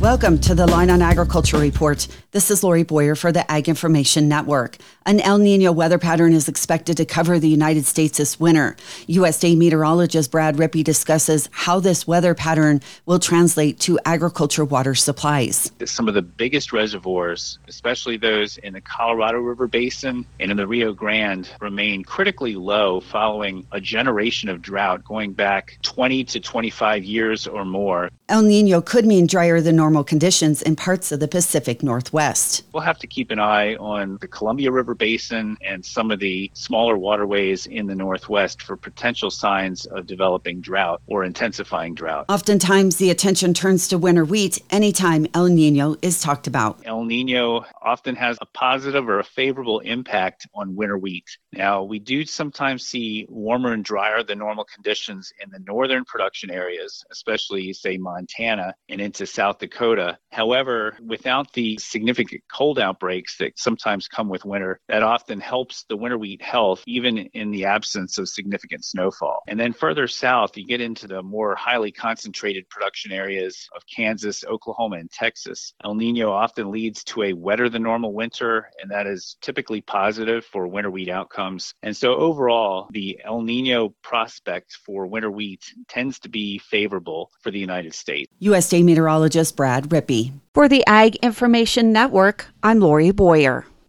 Welcome to the Line on Agriculture Report. This is Lori Boyer for the Ag Information Network. An El Nino weather pattern is expected to cover the United States this winter. USDA meteorologist Brad Rippey discusses how this weather pattern will translate to agriculture water supplies. Some of the biggest reservoirs, especially those in the Colorado River Basin and in the Rio Grande, remain critically low following a generation of drought going back 20 to 25 years or more. El Nino could mean drier than normal conditions in parts of the Pacific Northwest. We'll have to keep an eye on the Columbia River Basin and some of the smaller waterways in the Northwest for potential signs of developing drought or intensifying drought. Oftentimes, the attention turns to winter wheat anytime El Nino is talked about. El Nino often has a positive or a favorable impact on winter wheat. Now, we do sometimes see warmer and drier than normal conditions in the northern production areas, especially, say, Montana and into South Dakota. However, without the significant cold outbreaks that sometimes come with winter, that often helps the winter wheat health, even in the absence of significant snowfall. And then further south, you get into the more highly concentrated production areas of Kansas, Oklahoma, and Texas. El Nino often leads to a wetter than normal winter, and that is typically positive for winter wheat outcomes. And so overall, the El Nino prospect for winter wheat tends to be favorable for the United States. USDA meteorologist Brad Rippey. For the Ag Information Network, I'm Lori Boyer.